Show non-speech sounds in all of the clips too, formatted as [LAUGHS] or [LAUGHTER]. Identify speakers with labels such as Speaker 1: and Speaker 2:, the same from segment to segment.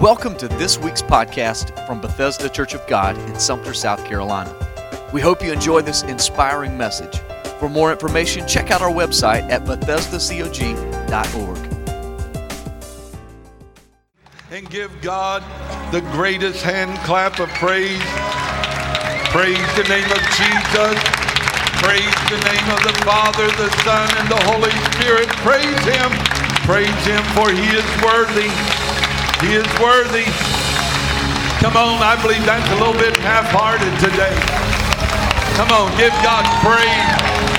Speaker 1: Welcome to this week's podcast from Bethesda Church of God in Sumter, South Carolina. We hope you enjoy this inspiring message. For more information, check out our website at BethesdaCog.org.
Speaker 2: And give God the greatest hand clap of praise. Praise the name of Jesus. Praise the name of the Father, the Son, and the Holy Spirit. Praise Him. Praise Him, for He is worthy. He is worthy. Come on, I believe that's a little bit half-hearted today. Come on, give God praise.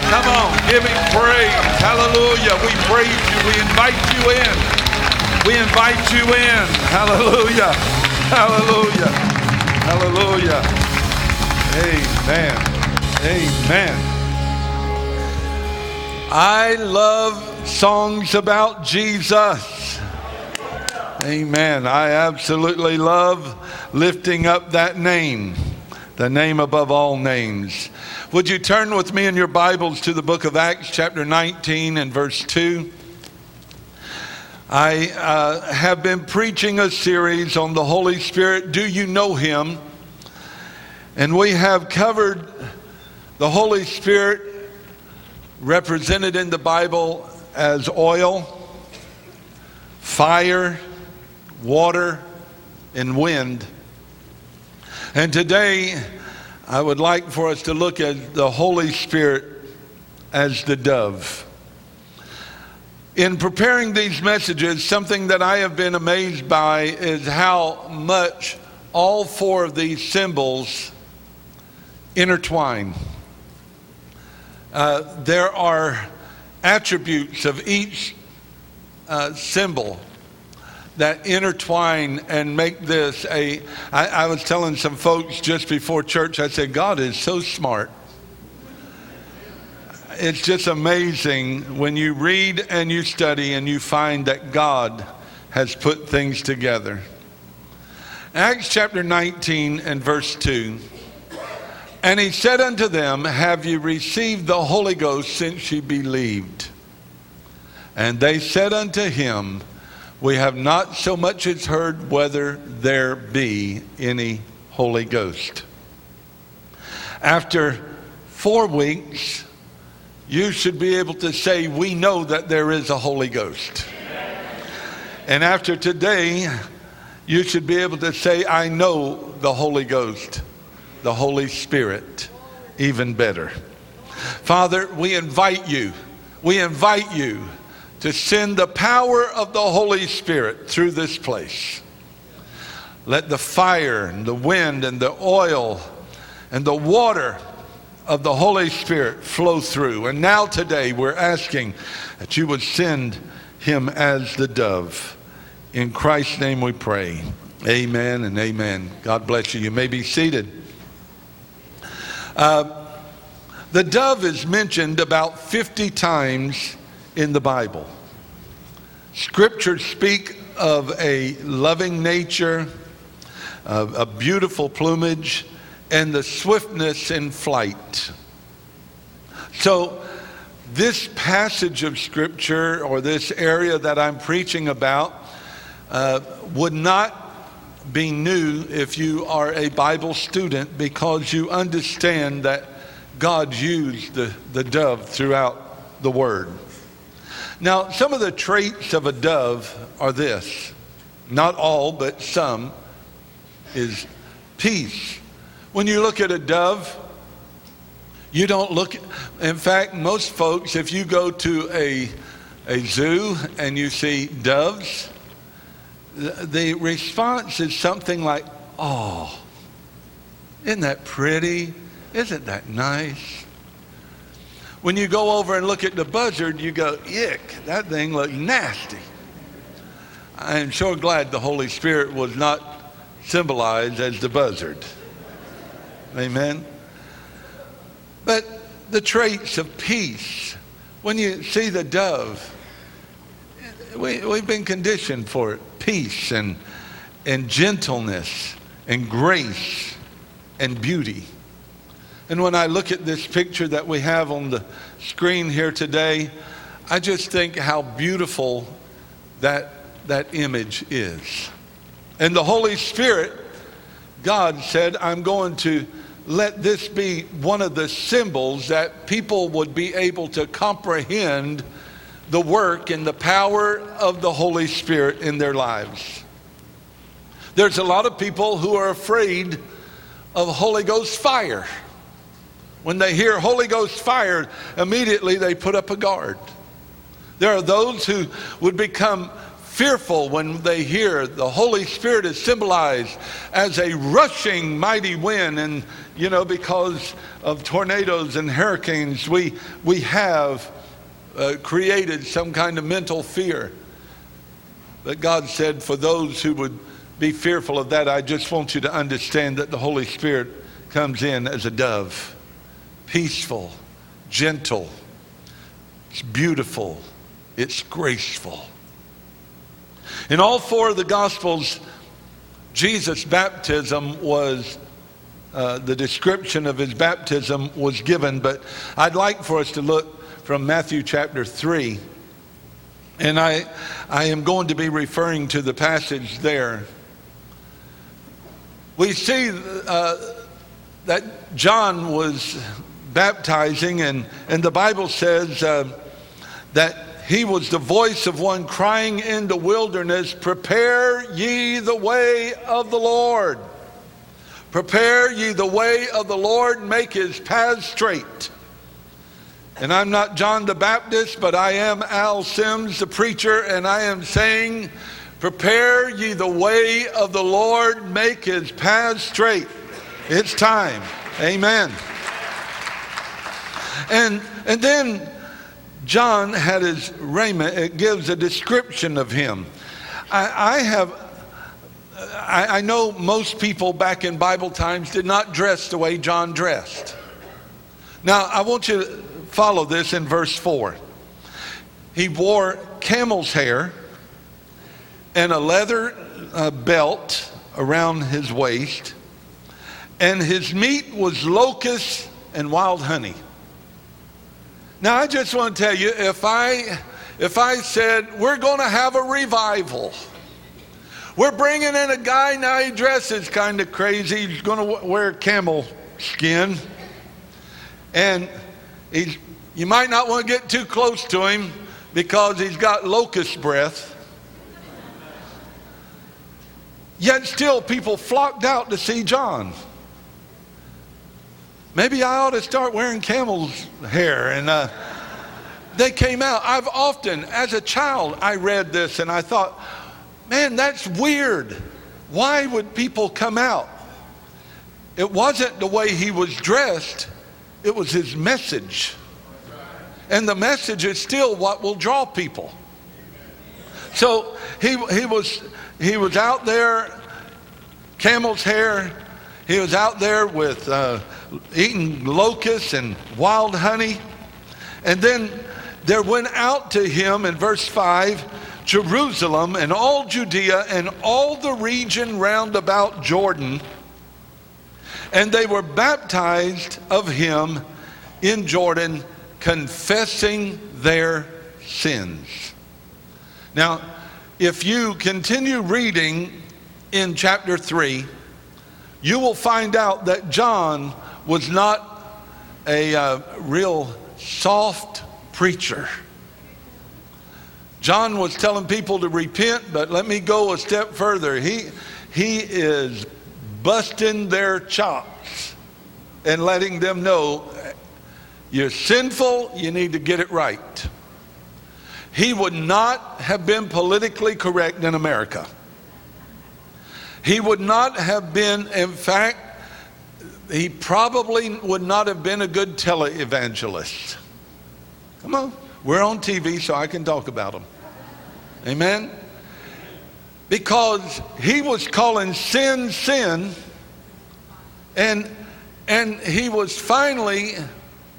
Speaker 2: Come on, give Him praise. Hallelujah. We praise you. We invite you in. We invite you in. Hallelujah. Hallelujah. Hallelujah. Amen. Amen. I love songs about Jesus. Amen. I absolutely love lifting up that name, the name above all names. Would you turn with me in your Bibles to the book of Acts, chapter 19, and verse 2? I uh, have been preaching a series on the Holy Spirit. Do you know Him? And we have covered the Holy Spirit represented in the Bible as oil, fire, water, and wind. And today, I would like for us to look at the Holy Spirit as the dove. In preparing these messages, something that I have been amazed by is how much all four of these symbols intertwine. Uh, there are attributes of each uh, symbol that intertwine and make this a. I, I was telling some folks just before church, I said, God is so smart. It's just amazing when you read and you study and you find that God has put things together. Acts chapter 19 and verse 2. And he said unto them, Have you received the Holy Ghost since ye believed? And they said unto him, We have not so much as heard whether there be any Holy Ghost. After four weeks, you should be able to say, We know that there is a Holy Ghost. And after today, you should be able to say, I know the Holy Ghost the Holy Spirit even better. Father, we invite you, we invite you to send the power of the Holy Spirit through this place. Let the fire and the wind and the oil and the water of the Holy Spirit flow through. And now, today, we're asking that you would send him as the dove. In Christ's name we pray. Amen and amen. God bless you. You may be seated. Uh, the dove is mentioned about 50 times in the Bible. Scriptures speak of a loving nature, a beautiful plumage, and the swiftness in flight. So, this passage of Scripture or this area that I'm preaching about uh, would not be new if you are a Bible student because you understand that God used the, the dove throughout the Word. Now, some of the traits of a dove are this not all, but some is peace. When you look at a dove, you don't look, in fact, most folks, if you go to a, a zoo and you see doves, the response is something like, oh, isn't that pretty? Isn't that nice? When you go over and look at the buzzard, you go, yick, that thing looks nasty. I am so glad the Holy Spirit was not symbolized as the buzzard. Amen. But the traits of peace, when you see the dove, we, we've been conditioned for it peace and, and gentleness and grace and beauty. And when I look at this picture that we have on the screen here today, I just think how beautiful that, that image is. And the Holy Spirit, God said, I'm going to let this be one of the symbols that people would be able to comprehend the work and the power of the Holy Spirit in their lives. There's a lot of people who are afraid of Holy Ghost fire. When they hear Holy Ghost fire, immediately they put up a guard. There are those who would become fearful when they hear the Holy Spirit is symbolized as a rushing mighty wind. And, you know, because of tornadoes and hurricanes, we, we have uh, created some kind of mental fear. But God said, for those who would be fearful of that, I just want you to understand that the Holy Spirit comes in as a dove, peaceful, gentle, it's beautiful, it's graceful. In all four of the Gospels, Jesus' baptism was, uh, the description of his baptism was given, but I'd like for us to look from Matthew chapter 3. And I, I am going to be referring to the passage there. We see uh, that John was baptizing, and, and the Bible says uh, that he was the voice of one crying in the wilderness, Prepare ye the way of the Lord. Prepare ye the way of the Lord, make his paths straight. And I'm not John the Baptist, but I am Al Sims, the preacher, and I am saying, Prepare ye the way of the Lord, make his paths straight. It's time. Amen. And, and then John had his raiment, it gives a description of him. I, I have, I, I know most people back in Bible times did not dress the way John dressed. Now, I want you to follow this in verse 4. He wore camel's hair and a leather uh, belt around his waist, and his meat was locusts and wild honey. Now, I just want to tell you if I, if I said, we're going to have a revival, we're bringing in a guy now, he dresses kind of crazy, he's going to wear camel skin, and he's, you might not want to get too close to him because he's got locust breath. Yet still, people flocked out to see John. Maybe I ought to start wearing camel's hair. And uh, they came out. I've often, as a child, I read this and I thought, man, that's weird. Why would people come out? It wasn't the way he was dressed, it was his message. And the message is still what will draw people. So he, he, was, he was out there, camel's hair. He was out there with uh, eating locusts and wild honey. And then there went out to him in verse 5 Jerusalem and all Judea and all the region round about Jordan. And they were baptized of him in Jordan, confessing their sins. Now, if you continue reading in chapter 3, you will find out that John was not a uh, real soft preacher. John was telling people to repent, but let me go a step further. He, he is busting their chops and letting them know you're sinful, you need to get it right. He would not have been politically correct in America. He would not have been, in fact, he probably would not have been a good televangelist. Come on, we're on TV, so I can talk about him. Amen? Because he was calling sin sin, and, and he was finally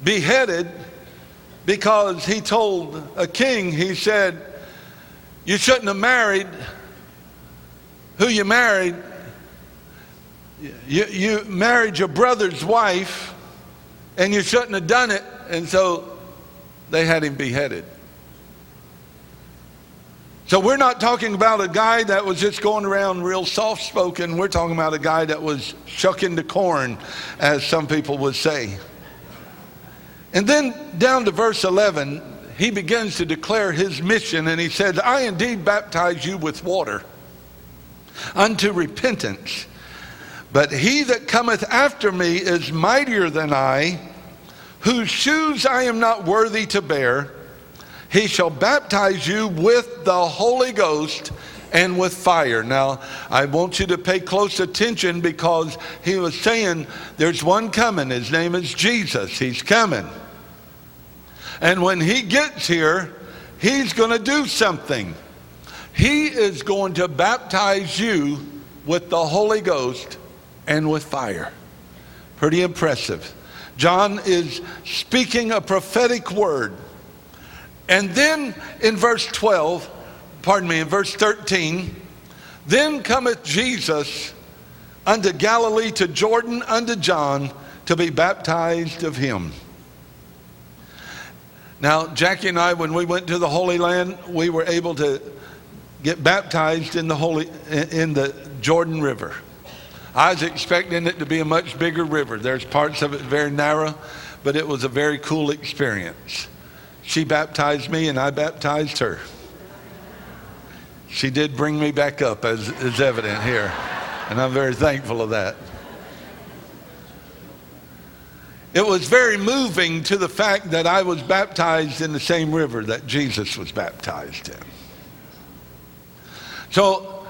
Speaker 2: beheaded because he told a king, he said, You shouldn't have married who you married you, you married your brother's wife and you shouldn't have done it, and so they had him beheaded. So we're not talking about a guy that was just going around real soft spoken. We're talking about a guy that was shucking the corn, as some people would say. And then down to verse 11, he begins to declare his mission and he says, I indeed baptize you with water unto repentance. But he that cometh after me is mightier than I, whose shoes I am not worthy to bear. He shall baptize you with the Holy Ghost and with fire. Now, I want you to pay close attention because he was saying there's one coming. His name is Jesus. He's coming. And when he gets here, he's going to do something. He is going to baptize you with the Holy Ghost and with fire. Pretty impressive. John is speaking a prophetic word. And then in verse 12, pardon me, in verse 13, then cometh Jesus unto Galilee to Jordan unto John to be baptized of him. Now, Jackie and I, when we went to the Holy Land, we were able to get baptized in the Holy in the Jordan River. I was expecting it to be a much bigger river. There's parts of it very narrow, but it was a very cool experience. She baptized me and I baptized her. She did bring me back up, as is evident here, and I'm very thankful of that. It was very moving to the fact that I was baptized in the same river that Jesus was baptized in. So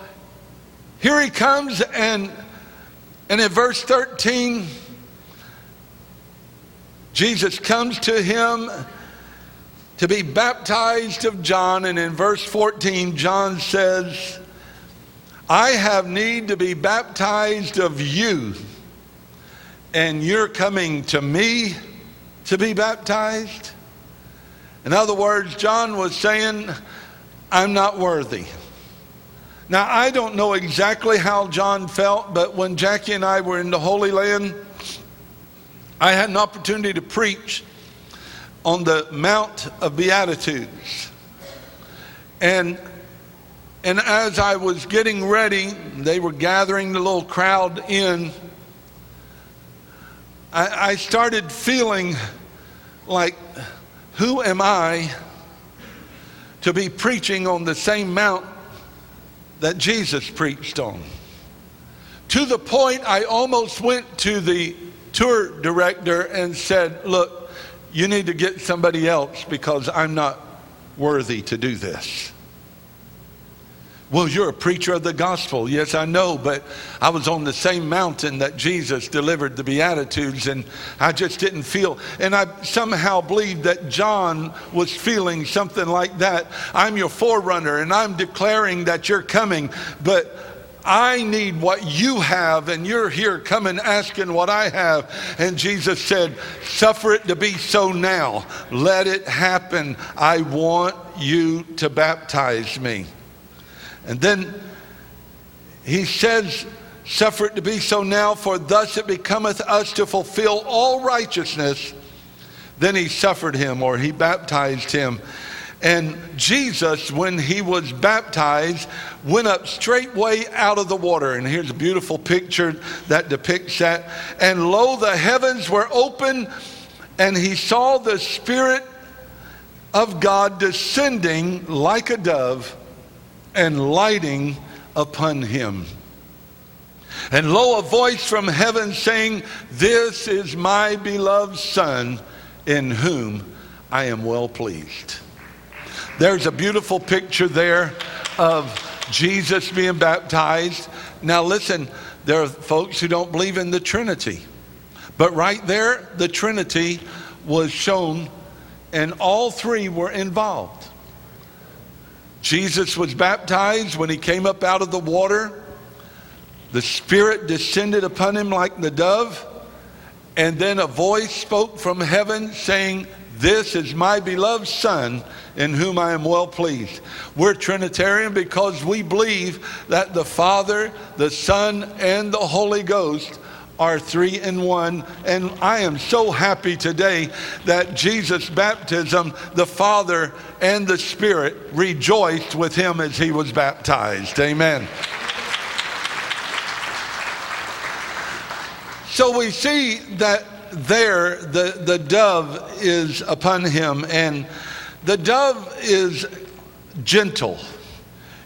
Speaker 2: here he comes, and, and in verse 13, Jesus comes to him to be baptized of John. And in verse 14, John says, I have need to be baptized of you, and you're coming to me to be baptized? In other words, John was saying, I'm not worthy. Now, I don't know exactly how John felt, but when Jackie and I were in the Holy Land, I had an opportunity to preach on the Mount of Beatitudes. And, and as I was getting ready, they were gathering the little crowd in. I, I started feeling like, who am I to be preaching on the same mount that Jesus preached on. To the point I almost went to the tour director and said, Look, you need to get somebody else because I'm not worthy to do this. Well, you're a preacher of the gospel. Yes, I know, but I was on the same mountain that Jesus delivered the Beatitudes, and I just didn't feel. And I somehow believed that John was feeling something like that. I'm your forerunner, and I'm declaring that you're coming, but I need what you have, and you're here coming asking what I have. And Jesus said, Suffer it to be so now. Let it happen. I want you to baptize me. And then he says, Suffer it to be so now, for thus it becometh us to fulfill all righteousness. Then he suffered him, or he baptized him. And Jesus, when he was baptized, went up straightway out of the water. And here's a beautiful picture that depicts that. And lo, the heavens were open, and he saw the Spirit of God descending like a dove and lighting upon him. And lo, a voice from heaven saying, This is my beloved Son, in whom I am well pleased. There's a beautiful picture there of Jesus being baptized. Now, listen, there are folks who don't believe in the Trinity. But right there, the Trinity was shown, and all three were involved. Jesus was baptized when he came up out of the water. The Spirit descended upon him like the dove. And then a voice spoke from heaven saying, This is my beloved Son in whom I am well pleased. We're Trinitarian because we believe that the Father, the Son, and the Holy Ghost are three in one. And I am so happy today that Jesus' baptism, the Father and the Spirit rejoiced with him as he was baptized. Amen. So we see that there the, the dove is upon him, and the dove is gentle.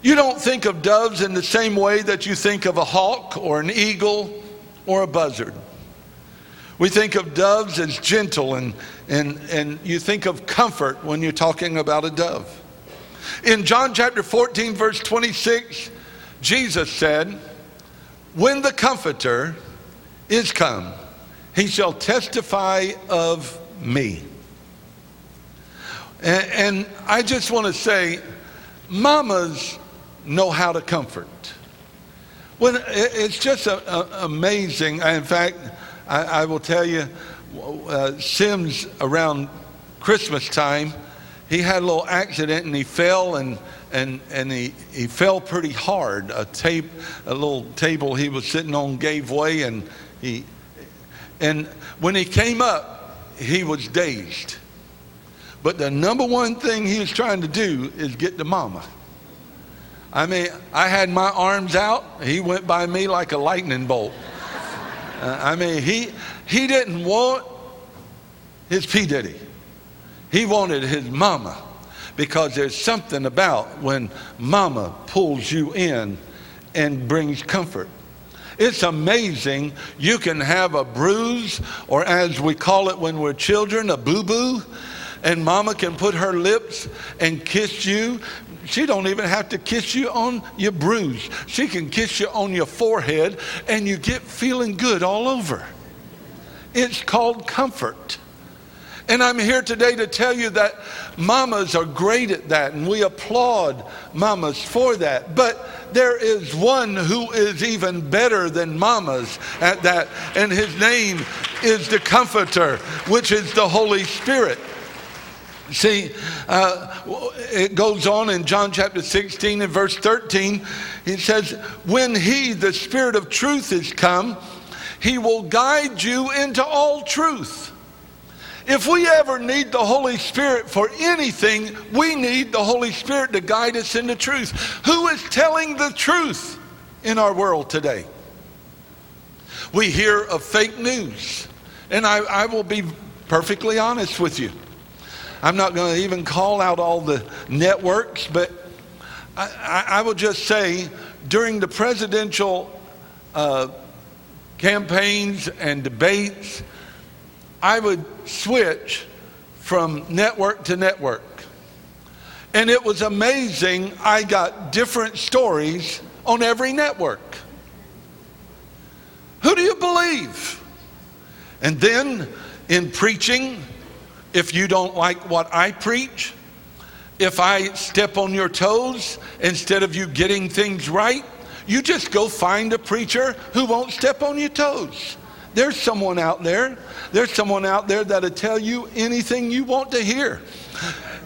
Speaker 2: You don't think of doves in the same way that you think of a hawk or an eagle or a buzzard. We think of doves as gentle, and, and, and you think of comfort when you're talking about a dove. In John chapter 14, verse 26, Jesus said, When the Comforter is come, he shall testify of me. And, and I just want to say, mamas know how to comfort. When it's just a, a, amazing. In fact, I, I will tell you, uh, Sims around Christmas time, he had a little accident and he fell and and and he, he fell pretty hard. A tape, a little table he was sitting on gave way and he and when he came up, he was dazed. But the number one thing he was trying to do is get to mama. I mean, I had my arms out. He went by me like a lightning bolt. Uh, I mean, he, he didn't want his P. Diddy. He wanted his mama because there's something about when mama pulls you in and brings comfort. It's amazing. You can have a bruise, or as we call it when we're children, a boo boo, and mama can put her lips and kiss you. She don't even have to kiss you on your bruise. She can kiss you on your forehead, and you get feeling good all over. It's called comfort. And I'm here today to tell you that mamas are great at that, and we applaud mamas for that. But there is one who is even better than mamas at that, and his name is the Comforter, which is the Holy Spirit. See, uh, it goes on in John chapter 16 and verse 13. It says, When he, the Spirit of truth, is come, he will guide you into all truth. If we ever need the Holy Spirit for anything, we need the Holy Spirit to guide us into truth. Who is telling the truth in our world today? We hear of fake news. And I, I will be perfectly honest with you. I'm not going to even call out all the networks, but I, I, will just say during the presidential uh, campaigns and debates, I would switch from network to network. And it was amazing. I got different stories on every network. Who do you believe? And then in preaching, if you don't like what I preach, if I step on your toes instead of you getting things right, you just go find a preacher who won't step on your toes. There's someone out there. There's someone out there that'll tell you anything you want to hear.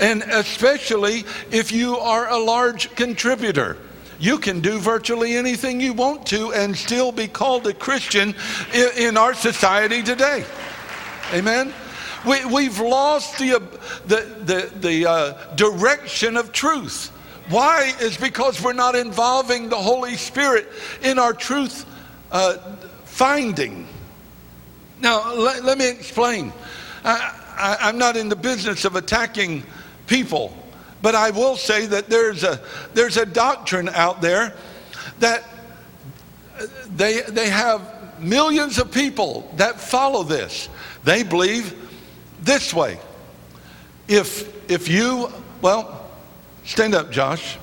Speaker 2: And especially if you are a large contributor. You can do virtually anything you want to and still be called a Christian in, our society today. Amen? We, we've lost the, the, the, the uh, direction of truth. Why? Is because we're not involving the Holy Spirit in our truth uh, finding. Now, let, let me explain. I, I, I'm not in the business of attacking people, but I will say that there's a, there's a doctrine out there that they, they have millions of people that follow this. They believe this way. If, if you, well, stand up, Josh.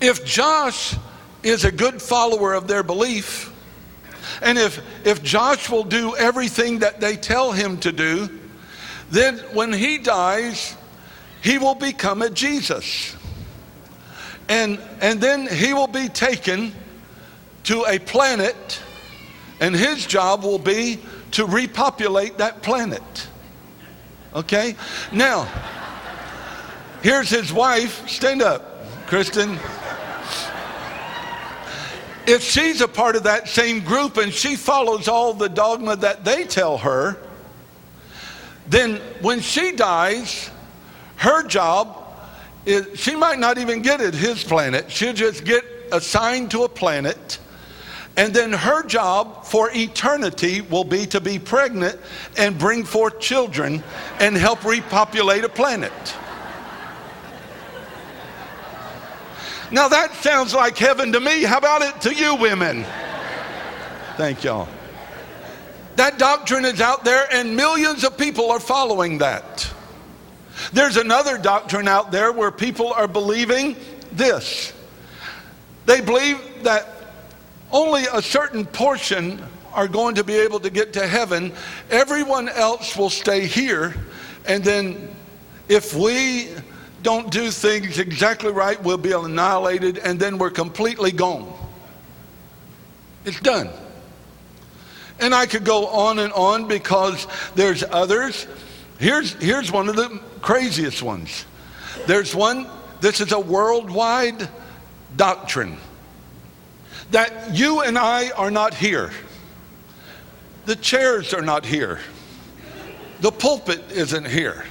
Speaker 2: If Josh is a good follower of their belief, and if, if Josh will do everything that they tell him to do, then when he dies, he will become a Jesus. And, and then he will be taken to a planet, and his job will be to repopulate that planet. Okay? Now, here's his wife. Stand up, Kristen. if she's a part of that same group and she follows all the dogma that they tell her, then when she dies, her job is she might not even get it his planet. She'll just get assigned to a planet. And then her job for eternity will be to be pregnant and bring forth children and help repopulate a planet. Now that sounds like heaven to me. How about it to you women? Thank y'all. That doctrine is out there, and millions of people are following that. There's another doctrine out there where people are believing this. They believe that only a certain portion are going to be able to get to heaven. Everyone else will stay here. And then if we don't do things exactly right, we'll be annihilated and then we're completely gone. It's done. And I could go on and on because there's others. Here's, here's one of the craziest ones. There's one, this is a worldwide doctrine that you and I are not here. The chairs are not here. The pulpit isn't here.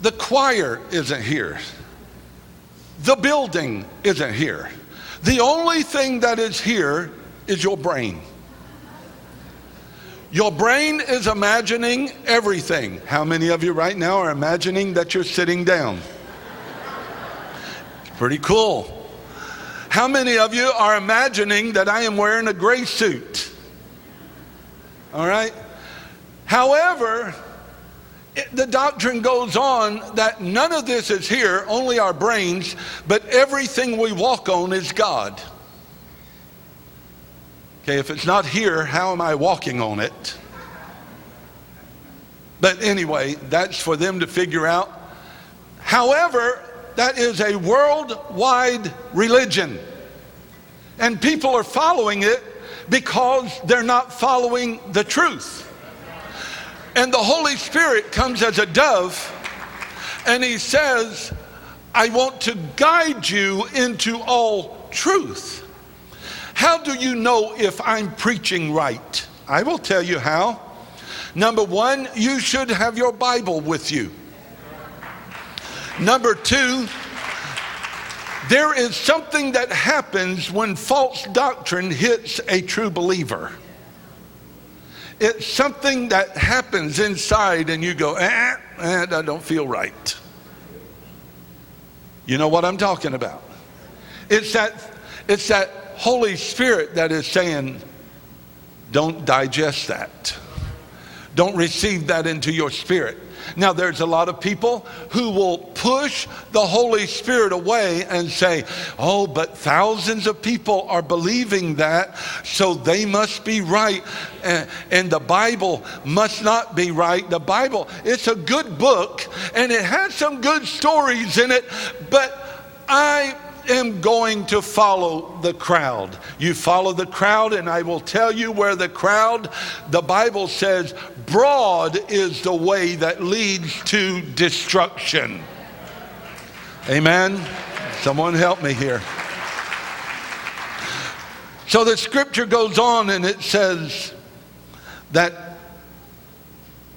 Speaker 2: The choir isn't here. The building isn't here. The only thing that is here is your brain. Your brain is imagining everything. How many of you right now are imagining that you're sitting down? Pretty cool. How many of you are imagining that I am wearing a gray suit? All right? However, it, the doctrine goes on that none of this is here, only our brains, but everything we walk on is God. Okay, if it's not here, how am I walking on it? But anyway, that's for them to figure out. However, that is a worldwide religion. And people are following it because they're not following the truth. And the Holy Spirit comes as a dove and he says, I want to guide you into all truth. How do you know if I'm preaching right? I will tell you how. Number one, you should have your Bible with you. Number two, there is something that happens when false doctrine hits a true believer. It's something that happens inside, and you go, eh, eh, that don't feel right. You know what I'm talking about? It's that, it's that Holy Spirit that is saying, don't digest that. Don't receive that into your spirit. Now, there's a lot of people who will push the Holy Spirit away and say, oh, but thousands of people are believing that, so they must be right. And, and the Bible must not be right. The Bible, it's a good book and it has some good stories in it, but I am going to follow the crowd. You follow the crowd, and I will tell you where the crowd, the Bible says, broad is the way that leads to destruction. Amen. Someone help me here. So the scripture goes on and it says that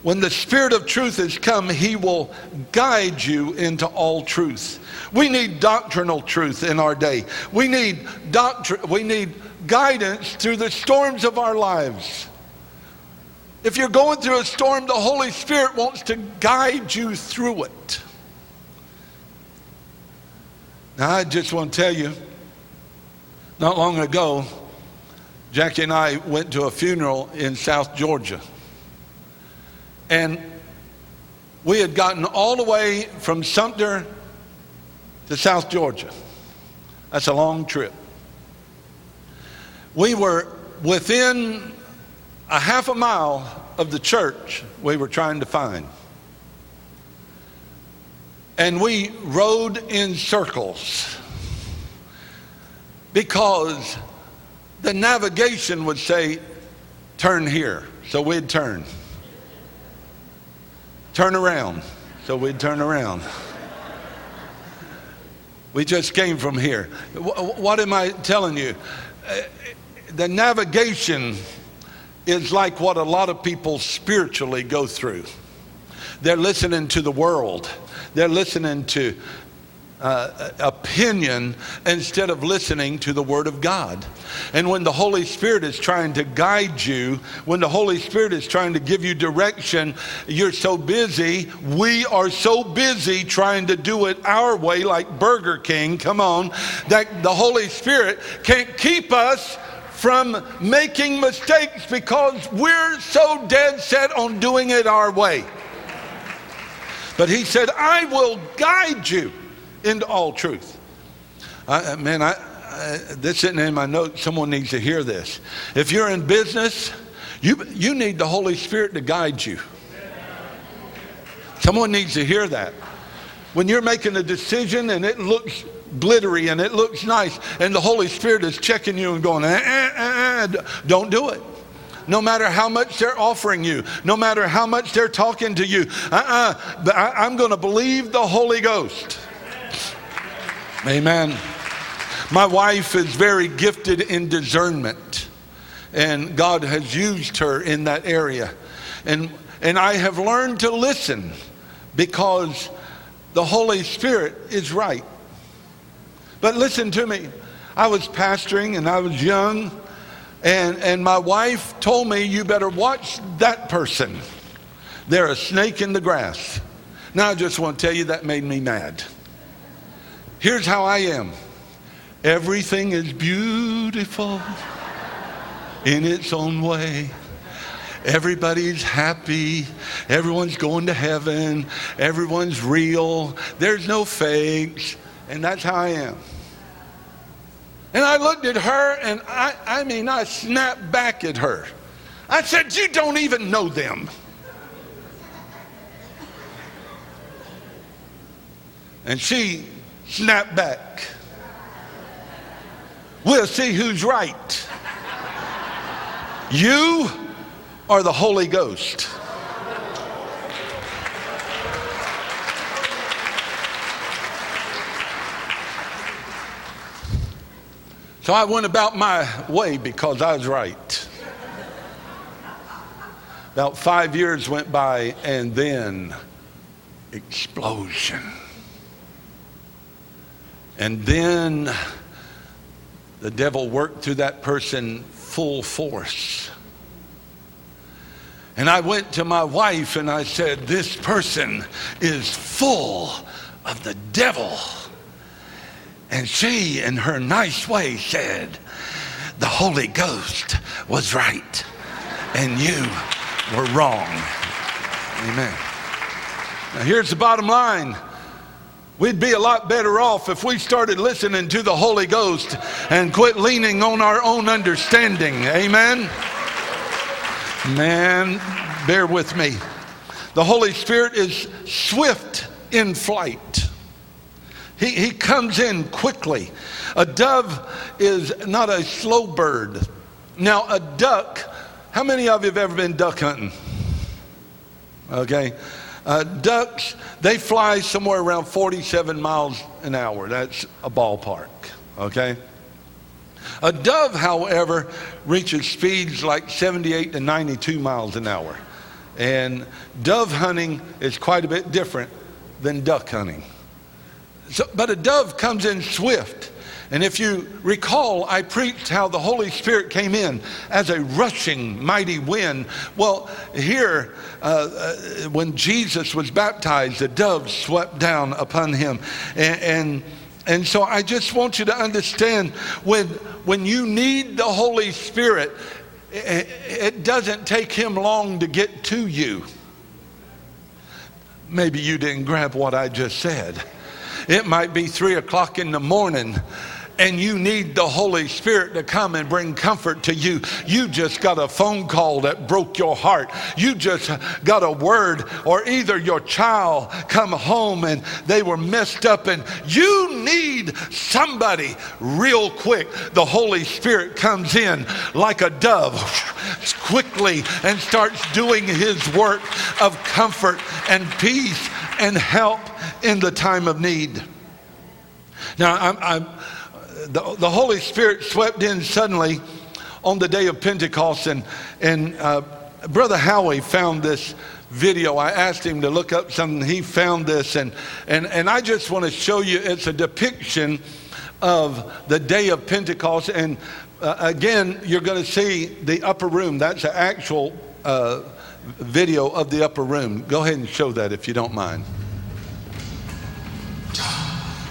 Speaker 2: when the Spirit of truth has come, He will guide you into all truth. We need doctrinal truth in our day. We need doctrine, we need guidance through the storms of our lives. If you're going through a storm, the Holy Spirit wants to guide you through it. Now, I just want to tell you, not long ago, Jackie and I went to a funeral in South Georgia. And we had gotten all the way from Sumter to South Georgia. That's a long trip. We were within a half a mile of the church we were trying to find. And we rode in circles because the navigation would say, turn here. So we'd turn turn around. So we'd turn around. We just came from here. What am I telling you? uh, the navigation is like what a lot of people spiritually go through. They're listening to the world. They're listening to uh, opinion instead of listening to the Word of God. And when the Holy Spirit is trying to guide you, when the Holy Spirit is trying to give you direction, you're so busy. We are so busy trying to do it our way, like Burger King, come on, that the Holy Spirit can't keep us from making mistakes because we're so dead set on doing it our way. But he said, I will guide you into all truth. I, man, I, I, this isn't in my notes. Someone needs to hear this. If you're in business, you, you need the Holy Spirit to guide you. Someone needs to hear that. When you're making a decision and it looks glittery and it looks nice, and the Holy Spirit is checking you and going, eh, eh, eh, eh don't do it no matter how much they're offering you, no matter how much they're talking to you. Uh-uh, I, am going to believe the Holy Ghost. Amen. My wife is very gifted in discernment, and God has used her in that area. And, and I have learned to listen because the Holy Spirit is right. But listen to me. I was pastoring and I was young, and, and my wife told me, You better watch that person. They're a snake in the grass. Now, I just want to tell you that made me mad. Here's how I am everything is beautiful in its own way. Everybody's happy. Everyone's going to heaven. Everyone's real. There's no fakes. And that's how I am. And I looked at her and I, I mean, I snapped back at her. I said, You don't even know them. And she snap back. We'll see who's right. You are the Holy Ghost. So I went about my way because I was right. About five years went by, and then explosion. And then the devil worked through that person full force. And I went to my wife and I said, This person is full of the devil. And she, in her nice way, said, The Holy Ghost was right and you were wrong. Amen. Now, here's the bottom line We'd be a lot better off if we started listening to the Holy Ghost and quit leaning on our own understanding. Amen? Man, bear with me. The Holy Spirit is swift in flight. He, he comes in quickly. A dove is not a slow bird. Now, a duck, how many of you have ever been duck hunting? Okay. Uh, ducks, they fly somewhere around 47 miles an hour. That's a ballpark, okay? A dove, however, reaches speeds like 78 to 92 miles an hour. And dove hunting is quite a bit different than duck hunting. So, but a dove comes in swift. And if you recall, I preached how the Holy Spirit came in as a rushing mighty wind. Well, here, uh, uh, when Jesus was baptized, the dove swept down upon him. And, and, and so I just want you to understand when, when you need the Holy Spirit, it, it doesn't take him long to get to you. Maybe you didn't grab what I just said. It might be three o'clock in the morning and you need the Holy Spirit to come and bring comfort to you. You just got a phone call that broke your heart. You just got a word, or either your child come home and they were messed up, and you need somebody real quick. The Holy Spirit comes in like a dove quickly and starts doing his work of comfort and peace and help in the time of need. Now, I'm, I'm the, the Holy Spirit swept in suddenly on the day of Pentecost, and, and uh, Brother Howie found this video. I asked him to look up something. He found this, and, and, and I just want to show you it's a depiction of the day of Pentecost. And uh, again, you're going to see the upper room. That's an actual uh, video of the upper room. Go ahead and show that if you don't mind.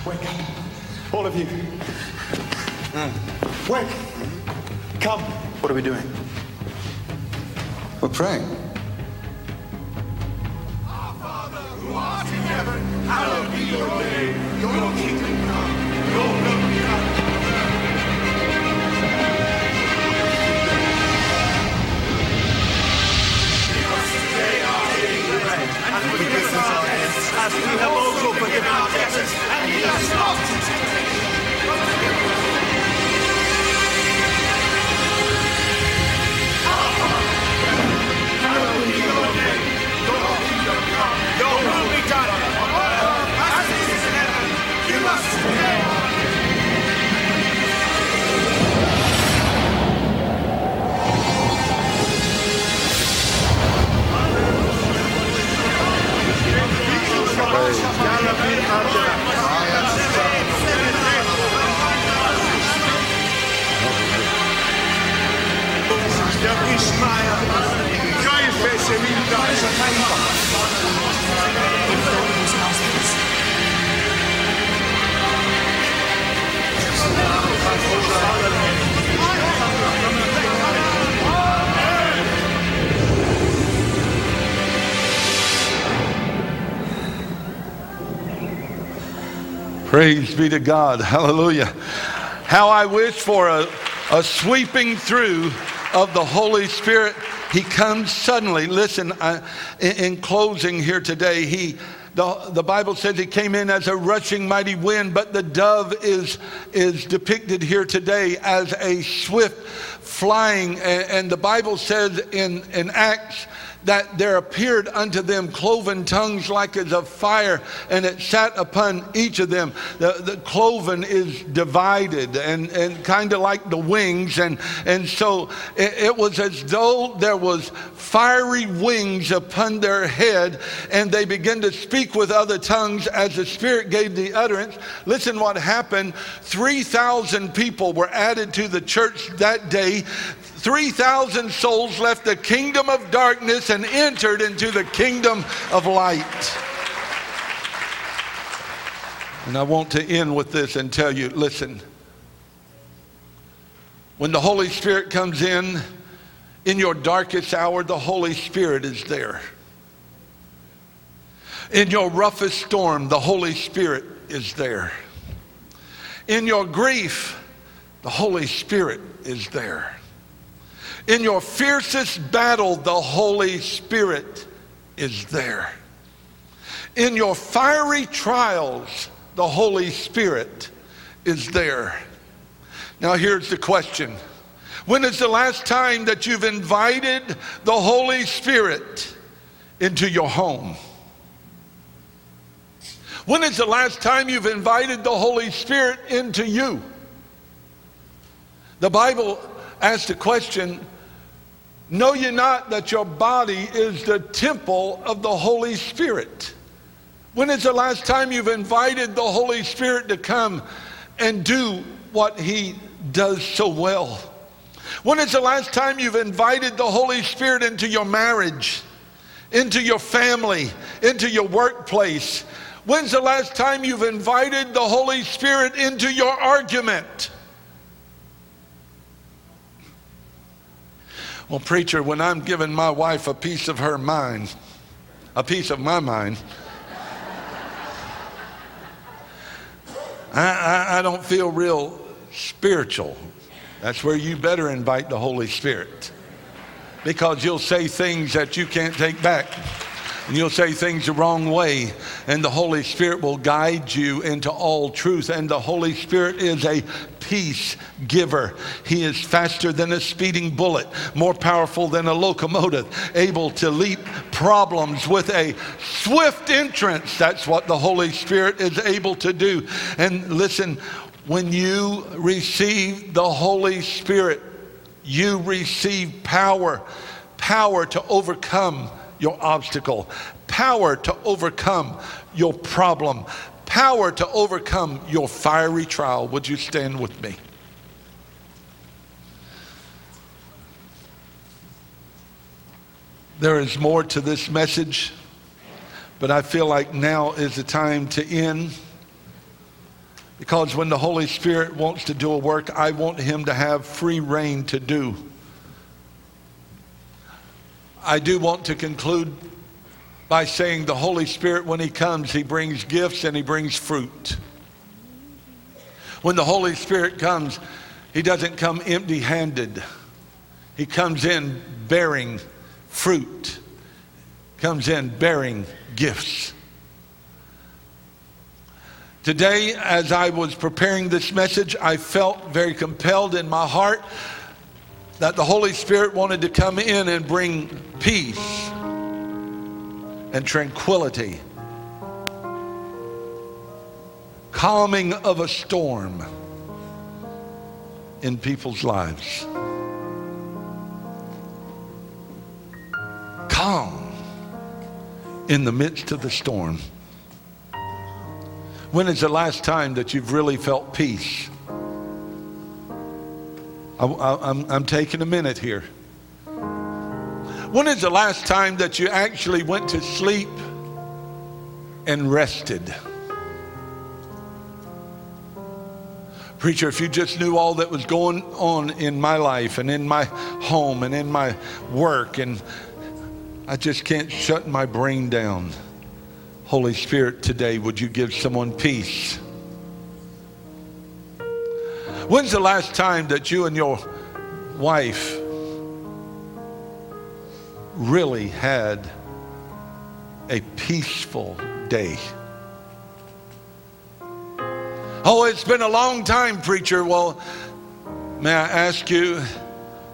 Speaker 3: Wake up, all of you. Wake. Come.
Speaker 4: What are we doing?
Speaker 3: We're praying.
Speaker 5: hallowed be your name. Your kingdom come. Your will be done. Give us today our daily bread, and forgive us our debts, as we have also forgiven our debtors, and lead us not into be
Speaker 2: to God. [LAUGHS] Hallelujah. How I wish for a, a sweeping through of the Holy Spirit. He comes suddenly. Listen, I, in, in closing here today, he. The, the Bible says he came in as a rushing mighty wind, but the dove is, is depicted here today as a swift flying. And, and the Bible says in, in Acts that there appeared unto them cloven tongues like as of fire, and it sat upon each of them. The, the cloven is divided and, and kind of like the wings. And, and so it, it was as though there was fiery wings upon their head, and they began to speak with other tongues as the Spirit gave the utterance. Listen what happened. 3,000 people were added to the church that day. 3,000 souls left the kingdom of darkness and entered into the kingdom of light. And I want to end with this and tell you listen, when the Holy Spirit comes in, in your darkest hour, the Holy Spirit is there. In your roughest storm, the Holy Spirit is there. In your grief, the Holy Spirit is there. In your fiercest battle, the Holy Spirit is there. In your fiery trials, the Holy Spirit is there. Now, here's the question When is the last time that you've invited the Holy Spirit into your home? When is the last time you've invited the Holy Spirit into you? The Bible asks the question Know ye not that your body is the temple of the Holy Spirit? When is the last time you've invited the Holy Spirit to come and do what he does so well? When is the last time you've invited the Holy Spirit into your marriage, into your family, into your workplace? When's the last time you've invited the Holy Spirit into your argument? Well, preacher, when I'm giving my wife a piece of her mind, a piece of my mind, I, I, I don't feel real spiritual. That's where you better invite the Holy Spirit because you'll say things that you can't take back. And you'll say things the wrong way, and the Holy Spirit will guide you into all truth. And the Holy Spirit is a peace giver. He is faster than a speeding bullet, more powerful than a locomotive, able to leap problems with a swift entrance. That's what the Holy Spirit is able to do. And listen, When you receive the Holy Spirit, you receive power, power to overcome your obstacle, power to overcome your problem, power to overcome your fiery trial. Would you stand with me? There is more to this message, but I feel like now is the time to end. Because when the Holy Spirit wants to do a work, I want Him to have free rein to do. I do want to conclude by saying the Holy Spirit, when He comes, He brings gifts and He brings fruit. When the Holy Spirit comes, He doesn't come empty handed, He comes in bearing fruit comes in bearing gifts. Today, as I was preparing this message, I felt very compelled in my heart that the Holy Spirit wanted to come in and bring peace and tranquility, calming of a storm in people's lives. calm in the midst of the storm. When is the last time that you've really felt peace? I, am taking a minute here. When is the last time that you actually went to sleep and rested? Preacher, if you just knew all that was going on in my life and in my home and in my work and I just can't shut my brain down. Holy Spirit, today, would you give someone peace? When's the last time that you and your wife really had a peaceful day? Oh, it's been a long time, preacher. Well, may I ask you,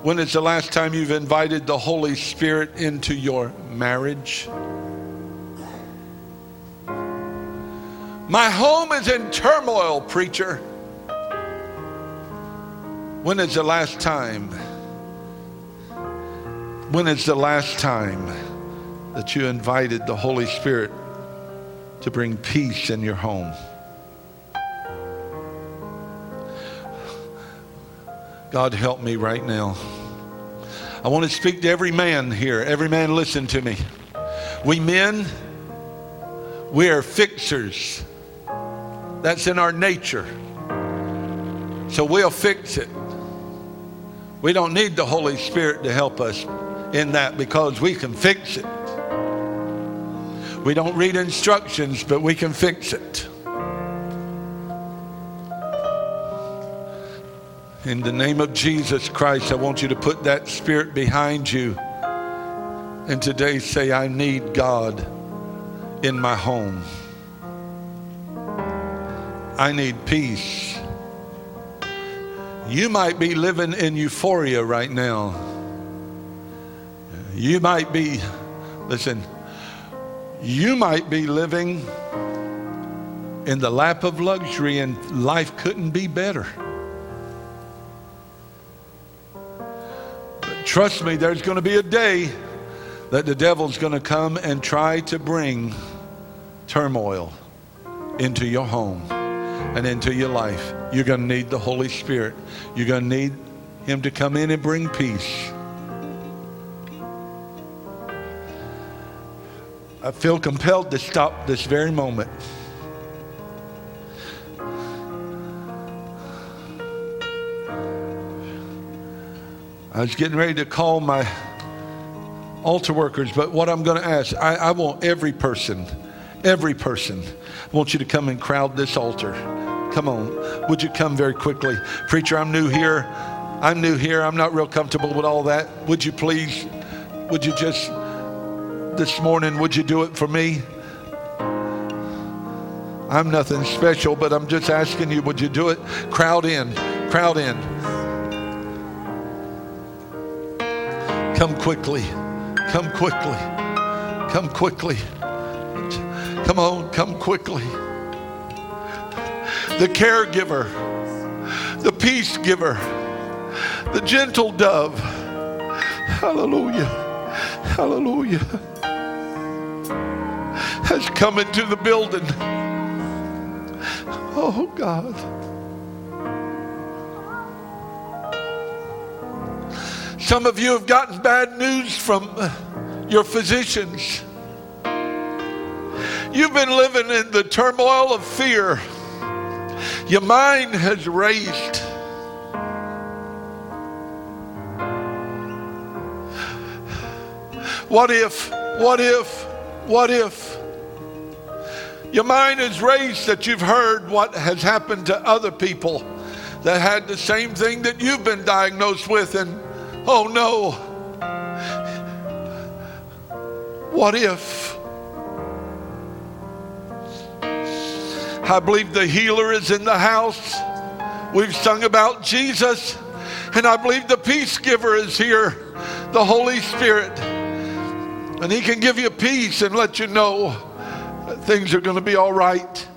Speaker 2: when is the last time you've invited the Holy Spirit into your marriage? My home is in turmoil, preacher. When is the last time? When is the last time that you invited the Holy Spirit to bring peace in your home? God, help me right now. I want to speak to every man here. Every man, listen to me. We men, we are fixers. That's in our nature. So we'll fix it. We don't need the Holy Spirit to help us in that because we can fix it. We don't read instructions, but we can fix it. In the name of Jesus Christ, I want you to put that spirit behind you. And today say, I need God in my home. I need peace. You might be living in euphoria right now. You might be, listen, you might be living in the lap of luxury and life couldn't be better. Trust me, there's going to be a day that the devil's going to come and try to bring turmoil into your home and into your life. You're going to need the Holy Spirit. You're going to need Him to come in and bring peace. I feel compelled to stop this very moment. I was getting ready to call my altar workers, but what I'm going to ask, I, I want every person, every person, I want you to come and crowd this altar. Come on. Would you come very quickly? Preacher, I'm new here. I'm new here. I'm not real comfortable with all that. Would you please, would you just, this morning, would you do it for me? I'm nothing special, but I'm just asking you, would you do it? Crowd in, crowd in. Come quickly. Come quickly. Come quickly. Come on, come quickly. The caregiver the peace giver, the gentle dove. Hallelujah. Hallelujah. Has come into the building. Oh, God. Some of you have gotten bad news from your physicians. You've been living in the turmoil of fear. Your mind has raced. What if, what if, what if? Your mind is raised that you've heard what has happened to other people that had the same thing that you've been diagnosed with, and oh no, what if? I believe the healer is in the house. We've sung about Jesus, and I believe the peace giver is here, the Holy Spirit. And he can give you peace and let you know things are going to be all right.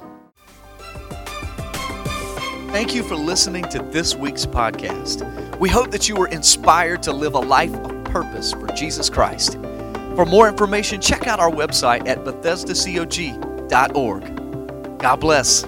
Speaker 1: Thank you for listening to this week's podcast. We hope that you were inspired to live a life of purpose for Jesus Christ. For more information, check out our website at BethesdaCog.org. God bless.